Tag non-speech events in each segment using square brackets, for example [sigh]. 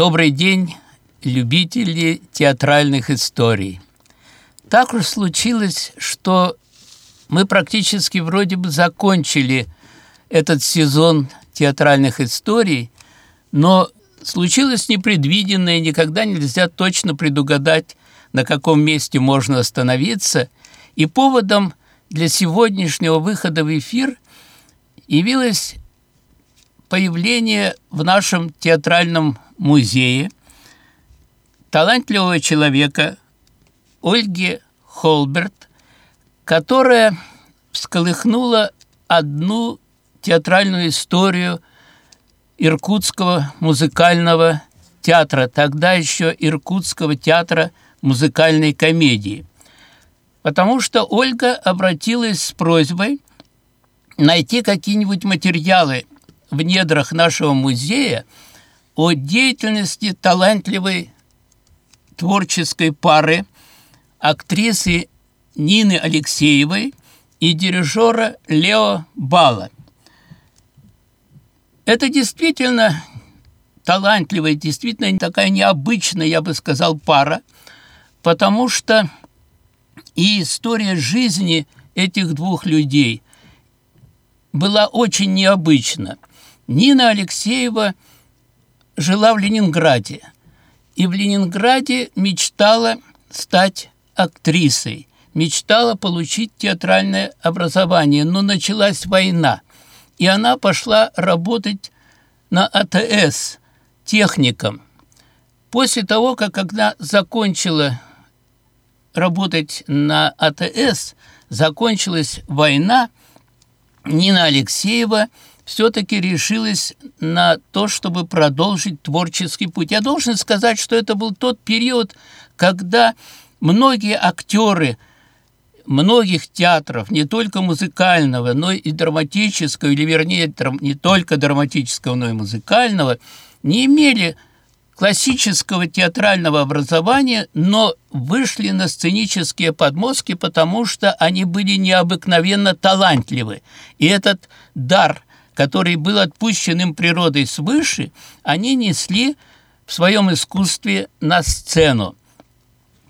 Добрый день, любители театральных историй. Так уж случилось, что мы практически вроде бы закончили этот сезон театральных историй, но случилось непредвиденное, никогда нельзя точно предугадать, на каком месте можно остановиться, и поводом для сегодняшнего выхода в эфир явилось появление в нашем театральном музее талантливого человека Ольги Холберт, которая всколыхнула одну театральную историю Иркутского музыкального театра, тогда еще Иркутского театра музыкальной комедии. Потому что Ольга обратилась с просьбой найти какие-нибудь материалы в недрах нашего музея о деятельности талантливой творческой пары актрисы Нины Алексеевой и дирижера Лео Бала. Это действительно талантливая, действительно такая необычная, я бы сказал, пара, потому что и история жизни этих двух людей была очень необычна. Нина Алексеева жила в Ленинграде, и в Ленинграде мечтала стать актрисой, мечтала получить театральное образование, но началась война, и она пошла работать на АТС техником. После того, как она закончила работать на АТС, закончилась война, Нина Алексеева – все-таки решилась на то, чтобы продолжить творческий путь. Я должен сказать, что это был тот период, когда многие актеры многих театров, не только музыкального, но и драматического, или вернее, не только драматического, но и музыкального, не имели классического театрального образования, но вышли на сценические подмостки, потому что они были необыкновенно талантливы. И этот дар – который был отпущен им природой свыше, они несли в своем искусстве на сцену.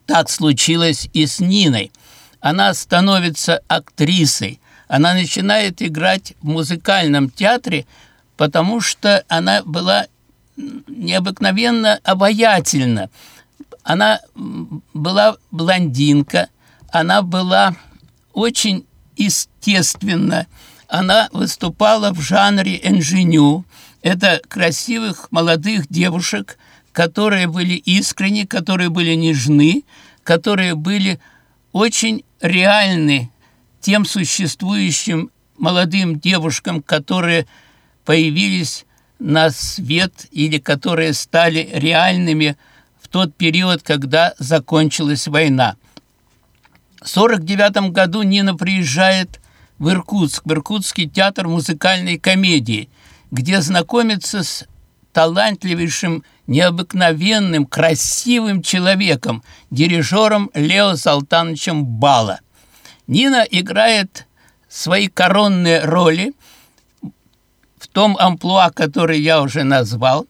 Так случилось и с Ниной. Она становится актрисой, она начинает играть в музыкальном театре, потому что она была необыкновенно обаятельна. Она была блондинка, она была очень естественна, она выступала в жанре инженю. Это красивых молодых девушек, которые были искренни, которые были нежны, которые были очень реальны тем существующим молодым девушкам, которые появились на свет или которые стали реальными в тот период, когда закончилась война. В 1949 году Нина приезжает в Иркутск, в Иркутский театр музыкальной комедии, где знакомится с талантливейшим, необыкновенным, красивым человеком, дирижером Лео Салтановичем Бала. Нина играет свои коронные роли в том амплуа, который я уже назвал.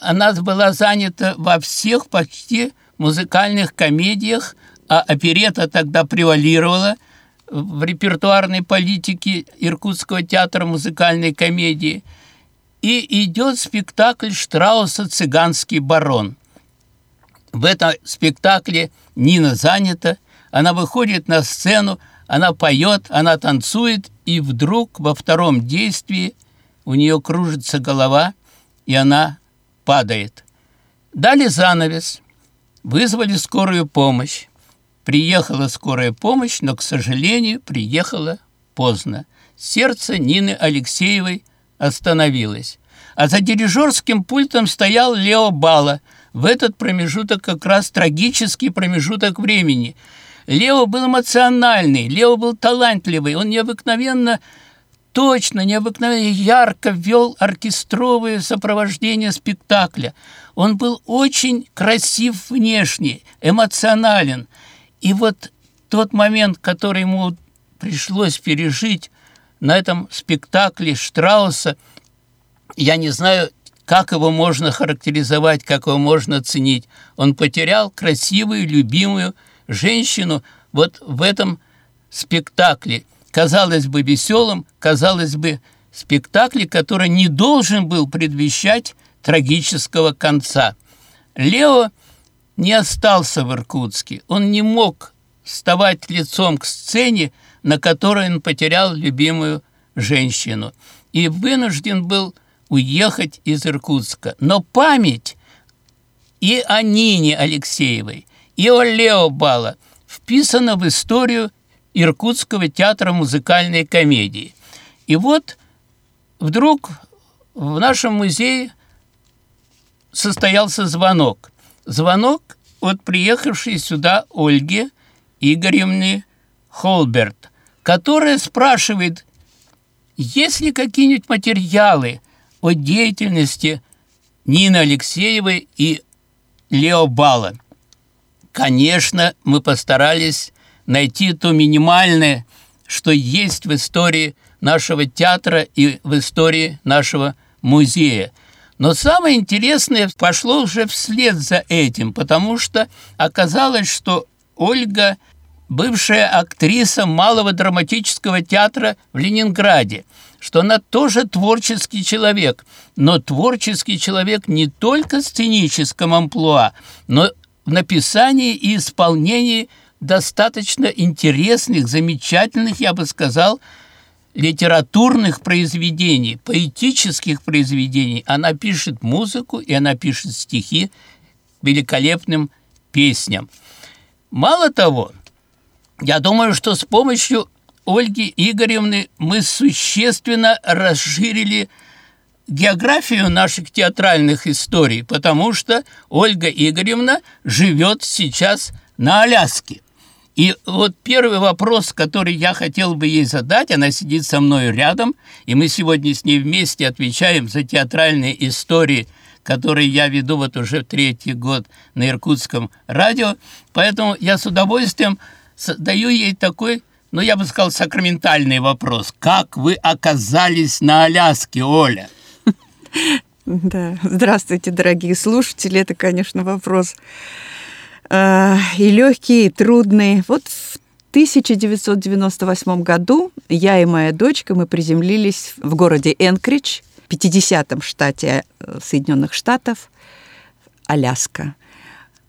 Она была занята во всех почти музыкальных комедиях, а оперета тогда превалировала – в репертуарной политике Иркутского театра музыкальной комедии. И идет спектакль Штрауса «Цыганский барон». В этом спектакле Нина занята, она выходит на сцену, она поет, она танцует, и вдруг во втором действии у нее кружится голова, и она падает. Дали занавес, вызвали скорую помощь. Приехала скорая помощь, но, к сожалению, приехала поздно. Сердце Нины Алексеевой остановилось. А за дирижерским пультом стоял Лео Бала. В этот промежуток как раз трагический промежуток времени. Лео был эмоциональный, Лео был талантливый, он необыкновенно точно, необыкновенно ярко вел оркестровое сопровождение спектакля. Он был очень красив внешне, эмоционален – и вот тот момент, который ему пришлось пережить на этом спектакле Штрауса, я не знаю, как его можно характеризовать, как его можно ценить. Он потерял красивую, любимую женщину вот в этом спектакле. Казалось бы, веселым, казалось бы, спектакле, который не должен был предвещать трагического конца. Лео не остался в Иркутске. Он не мог вставать лицом к сцене, на которой он потерял любимую женщину. И вынужден был уехать из Иркутска. Но память и о Нине Алексеевой, и о Лео Бала вписана в историю Иркутского театра музыкальной комедии. И вот вдруг в нашем музее состоялся звонок. Звонок от приехавшей сюда Ольги Игоревны Холберт, которая спрашивает, есть ли какие-нибудь материалы о деятельности Нины Алексеевой и Лео Бала. Конечно, мы постарались найти то минимальное, что есть в истории нашего театра и в истории нашего музея. Но самое интересное пошло уже вслед за этим, потому что оказалось, что Ольга бывшая актриса Малого драматического театра в Ленинграде, что она тоже творческий человек, но творческий человек не только в сценическом амплуа, но в написании и исполнении достаточно интересных, замечательных, я бы сказал, литературных произведений, поэтических произведений. Она пишет музыку и она пишет стихи великолепным песням. Мало того, я думаю, что с помощью Ольги Игоревны мы существенно расширили географию наших театральных историй, потому что Ольга Игоревна живет сейчас на Аляске. И вот первый вопрос, который я хотел бы ей задать, она сидит со мной рядом, и мы сегодня с ней вместе отвечаем за театральные истории, которые я веду вот уже третий год на Иркутском радио. Поэтому я с удовольствием задаю ей такой, ну, я бы сказал, сакраментальный вопрос. Как вы оказались на Аляске, Оля? [laughs] Да, здравствуйте, дорогие слушатели. Это, конечно, вопрос э, и легкий, и трудный. Вот в 1998 году я и моя дочка, мы приземлились в городе Энкридж, 50-м штате э, Соединенных Штатов, Аляска.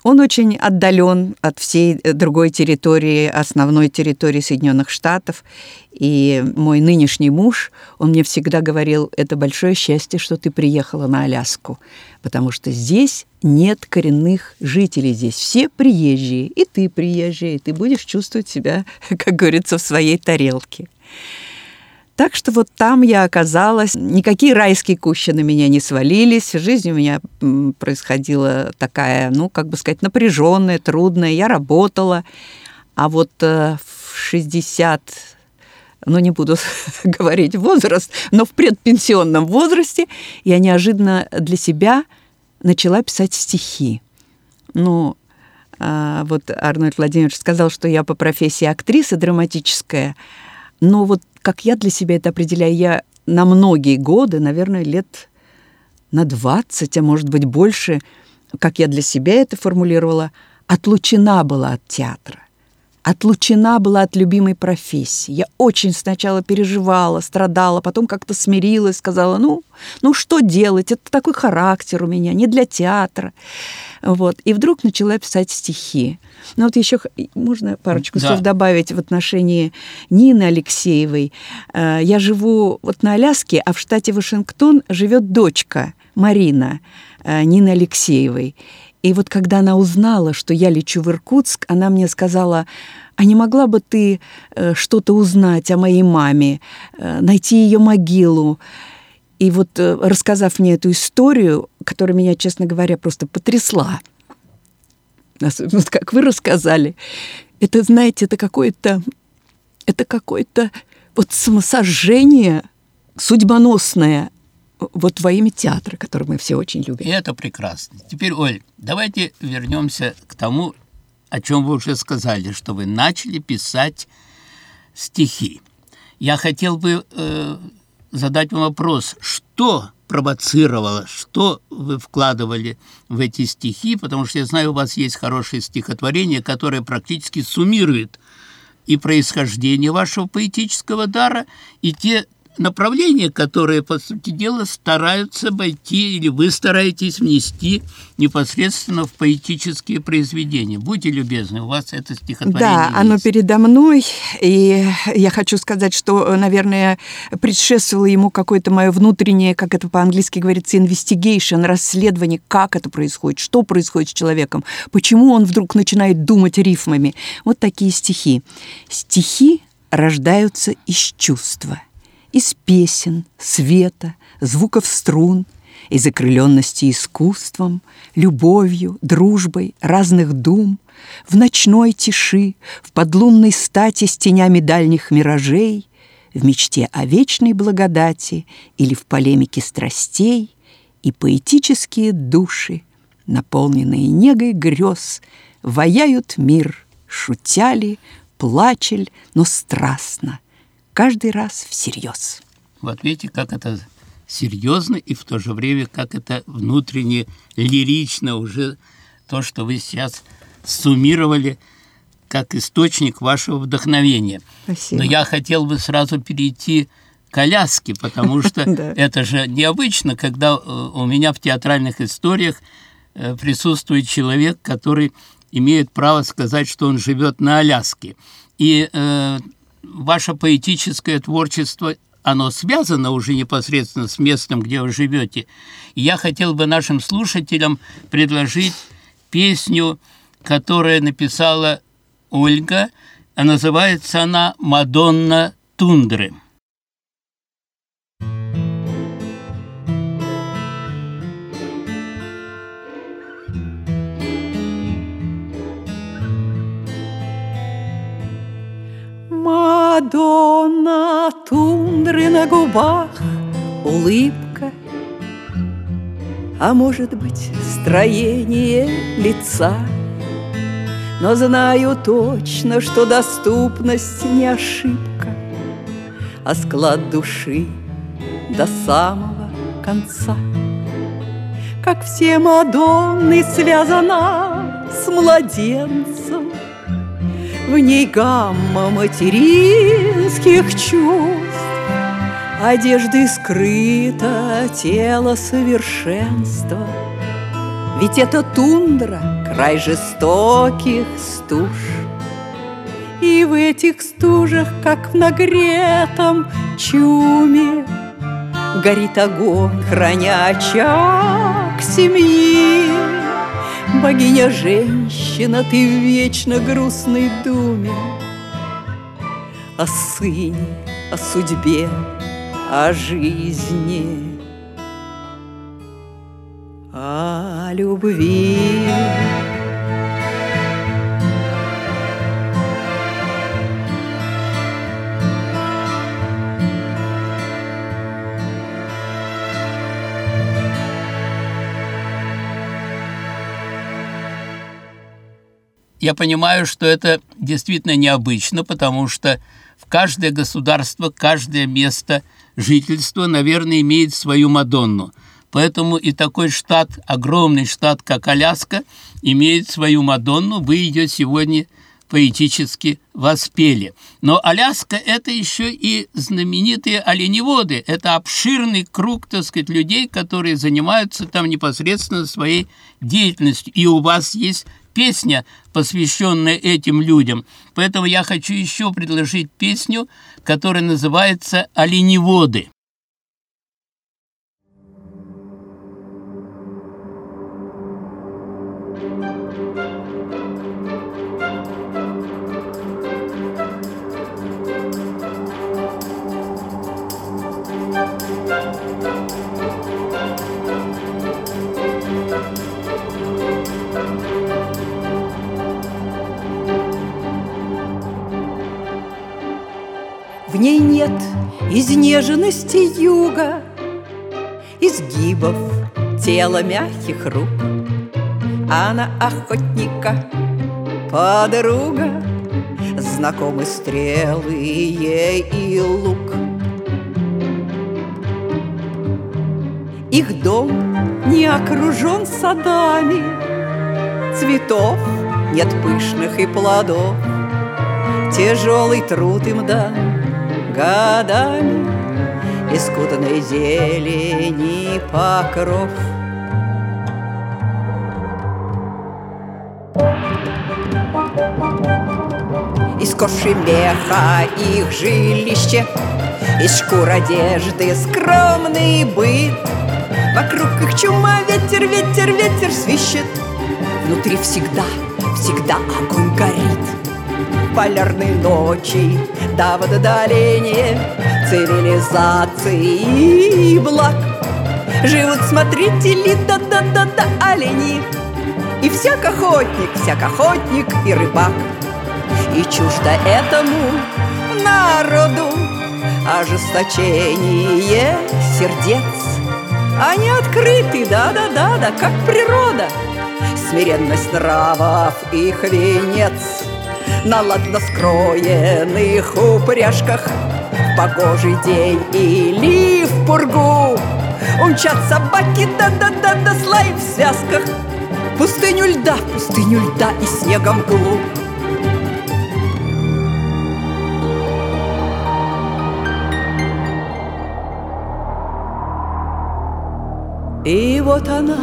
Он очень отдален от всей э, другой территории, основной территории Соединенных Штатов. И мой нынешний муж, он мне всегда говорил, это большое счастье, что ты приехала на Аляску, потому что здесь нет коренных жителей, здесь все приезжие, и ты приезжий, и ты будешь чувствовать себя, [laughs] как говорится, в своей тарелке. Так что вот там я оказалась. Никакие райские кущи на меня не свалились. Жизнь у меня происходила такая, ну, как бы сказать, напряженная, трудная. Я работала. А вот э, в 60 ну, не буду [laughs] говорить возраст, но в предпенсионном возрасте я неожиданно для себя начала писать стихи. Ну, а, вот Арнольд Владимирович сказал, что я по профессии актриса драматическая, но вот как я для себя это определяю, я на многие годы, наверное, лет на 20, а может быть больше, как я для себя это формулировала, отлучена была от театра отлучена была от любимой профессии. Я очень сначала переживала, страдала, потом как-то смирилась, сказала, ну, ну что делать, это такой характер у меня, не для театра. Вот. И вдруг начала писать стихи. Ну вот еще можно парочку да. слов добавить в отношении Нины Алексеевой. Э, я живу вот на Аляске, а в штате Вашингтон живет дочка Марина э, Нины Алексеевой. И вот когда она узнала, что я лечу в Иркутск, она мне сказала, а не могла бы ты э, что-то узнать о моей маме, найти ее могилу? И вот рассказав мне эту историю, которая меня, честно говоря, просто потрясла, особенно как вы рассказали, это, знаете, это какое-то, это какое-то вот самосожжение судьбоносное, вот во имя театра, который мы все очень любим. И это прекрасно. Теперь, Оль, давайте вернемся к тому, о чем вы уже сказали, что вы начали писать стихи. Я хотел бы э, задать вам вопрос, что провоцировало? Что вы вкладывали в эти стихи? Потому что я знаю, у вас есть хорошее стихотворение, которое практически суммирует и происхождение вашего поэтического дара, и те направления, которые, по сути дела, стараются войти, или вы стараетесь внести непосредственно в поэтические произведения. Будьте любезны, у вас это стихотворение Да, есть. оно передо мной, и я хочу сказать, что, наверное, предшествовало ему какое-то мое внутреннее, как это по-английски говорится, investigation, расследование, как это происходит, что происходит с человеком, почему он вдруг начинает думать рифмами. Вот такие стихи. Стихи рождаются из чувства – из песен, света, звуков струн, из окрыленности искусством, любовью, дружбой, разных дум, в ночной тиши, в подлунной стати с тенями дальних миражей, в мечте о вечной благодати или в полемике страстей, и поэтические души, наполненные негой грез, ваяют мир, шутяли, плачель, но страстно, каждый раз всерьез. Вот видите, как это серьезно и в то же время, как это внутренне лирично уже то, что вы сейчас суммировали как источник вашего вдохновения. Спасибо. Но я хотел бы сразу перейти к коляске, потому что [laughs] это же необычно, когда э, у меня в театральных историях э, присутствует человек, который имеет право сказать, что он живет на Аляске. И э, ваше поэтическое творчество, оно связано уже непосредственно с местом, где вы живете. Я хотел бы нашим слушателям предложить песню, которую написала Ольга, называется она «Мадонна тундры». Мадонна тундры на губах, улыбка, А может быть, строение лица. Но знаю точно, что доступность не ошибка, А склад души до самого конца. Как все Мадонны связана с младенцем, в ней гамма материнских чувств, Одежды скрыто тело совершенства. Ведь это тундра, край жестоких стуж. И в этих стужах, как в нагретом чуме, Горит огонь, храня очаг семьи. Богиня женщина, ты в вечно грустной думе О сыне, о судьбе, о жизни, о любви. Я понимаю, что это действительно необычно, потому что в каждое государство, каждое место жительства, наверное, имеет свою Мадонну. Поэтому и такой штат, огромный штат, как Аляска, имеет свою Мадонну. Вы ее сегодня поэтически воспели. Но Аляска – это еще и знаменитые оленеводы. Это обширный круг, так сказать, людей, которые занимаются там непосредственно своей деятельностью. И у вас есть песня, посвященная этим людям. Поэтому я хочу еще предложить песню, которая называется «Оленеводы». Изнеженности юга, Изгибов тела мягких рук. Она охотника, подруга, Знакомы стрелы ей и лук. Их дом не окружен садами, Цветов нет пышных и плодов, Тяжелый труд им дан годами, Искутанной зелени покров. Из коши меха их жилище, Из шкур одежды скромный быт. Вокруг их чума, ветер, ветер, ветер свищет. Внутри всегда, всегда огонь горит. Полярные ночи, до вододаления Цивилизации. И благ Живут смотрители, да-да-да-да, олени. И всяк охотник, всяк охотник и рыбак. И чуждо этому народу Ожесточение сердец. Они открыты, да-да-да-да, как природа. Смиренность нравов их венец На ладно скроенных упряжках. В погожий день или в пургу. Умчат собаки, да-да-да-да, слай в связках. Пустыню льда, пустыню льда и снегом глуп И вот она,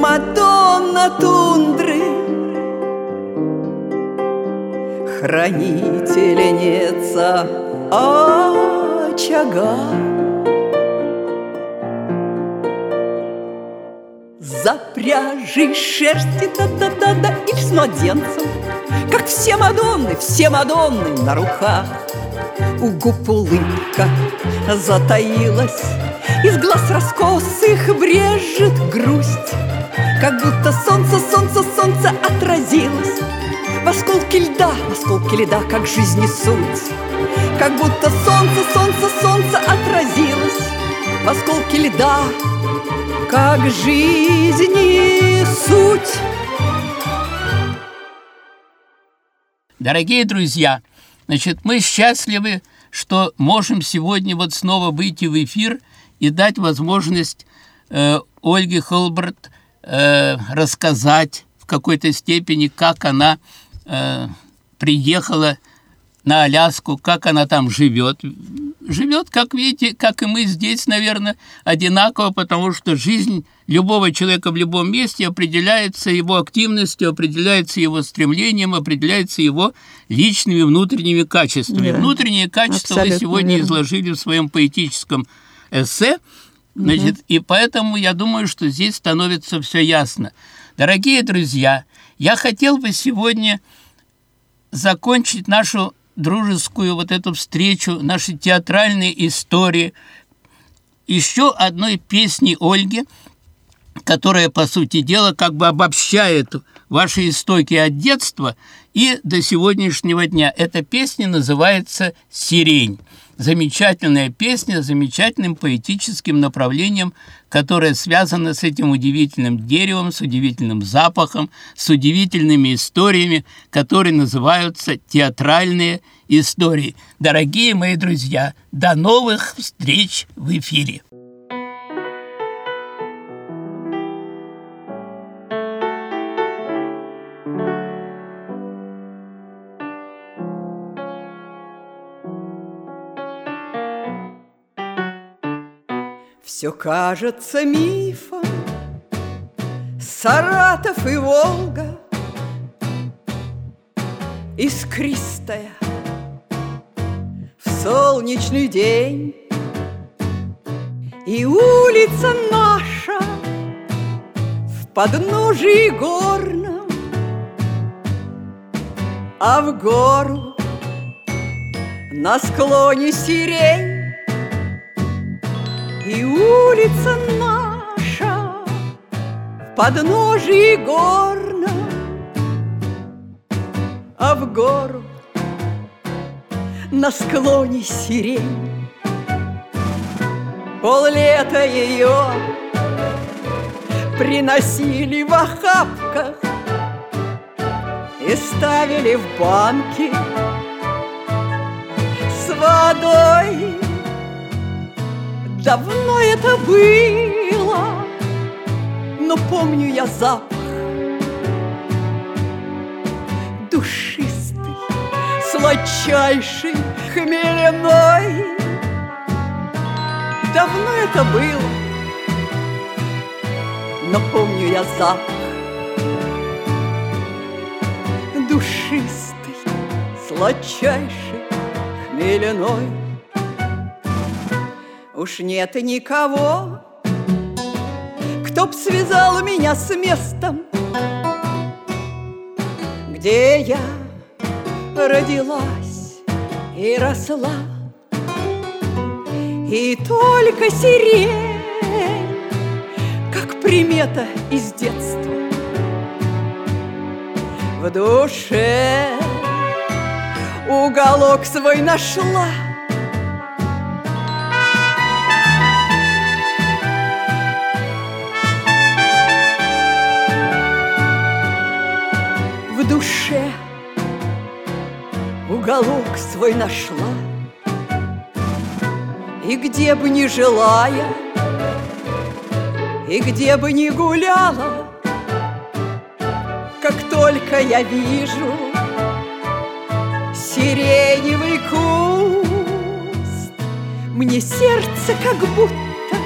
Мадонна тундры, Хранительница очага. Запряжи шерсти, да-да-да-да, и с младенцем, Как все Мадонны, все Мадонны на руках. У губ улыбка затаилась, Из глаз раскосых брежет грусть, Как будто солнце, солнце, солнце отразилось В осколке льда, в осколке льда, как жизни суть, Как будто солнце, солнце, солнце отразилось В осколке льда, как жизни суть. Дорогие друзья, значит, мы счастливы, что можем сегодня вот снова выйти в эфир и дать возможность э, Ольге Холберт э, рассказать в какой-то степени, как она э, приехала на Аляску, как она там живет. Живет, как видите, как и мы здесь, наверное, одинаково, потому что жизнь любого человека в любом месте определяется его активностью, определяется его стремлением, определяется его личными внутренними качествами. Да, Внутренние качества вы сегодня верно. изложили в своем поэтическом эссе, значит, и поэтому я думаю, что здесь становится все ясно. Дорогие друзья, я хотел бы сегодня закончить нашу дружескую вот эту встречу, наши театральные истории еще одной песни Ольги, которая, по сути дела, как бы обобщает ваши истоки от детства и до сегодняшнего дня. Эта песня называется «Сирень». Замечательная песня с замечательным поэтическим направлением, которое связано с этим удивительным деревом, с удивительным запахом, с удивительными историями, которые называются театральные истории. Дорогие мои друзья, до новых встреч в эфире! Все кажется мифом, Саратов и Волга, Искристая. В солнечный день, И улица наша в подножии горном, А в гору на склоне сирень и улица наша в подножии горна, а в гору на склоне сирень. Поллета ее приносили в охапках и ставили в банки с водой Давно это было, но помню я запах Душистый, сладчайший, хмеляной Давно это было, но помню я запах Душистый, сладчайший, хмеляной Уж нет никого, кто б связал меня с местом, Где я родилась и росла. И только сирень, как примета из детства, В душе уголок свой нашла — уголок свой нашла. И где бы ни желая, и где бы ни гуляла, Как только я вижу сиреневый куст, Мне сердце как будто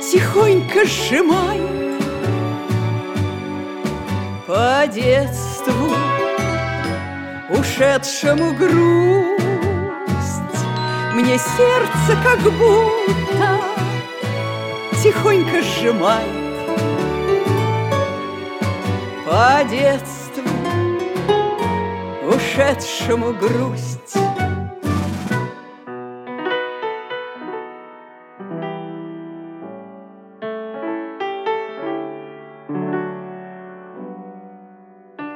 тихонько сжимает по детству ушедшему грусть. Мне сердце как будто тихонько сжимает. По детству ушедшему грусть.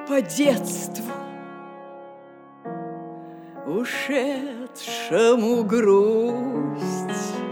По детству ушедшему грусть.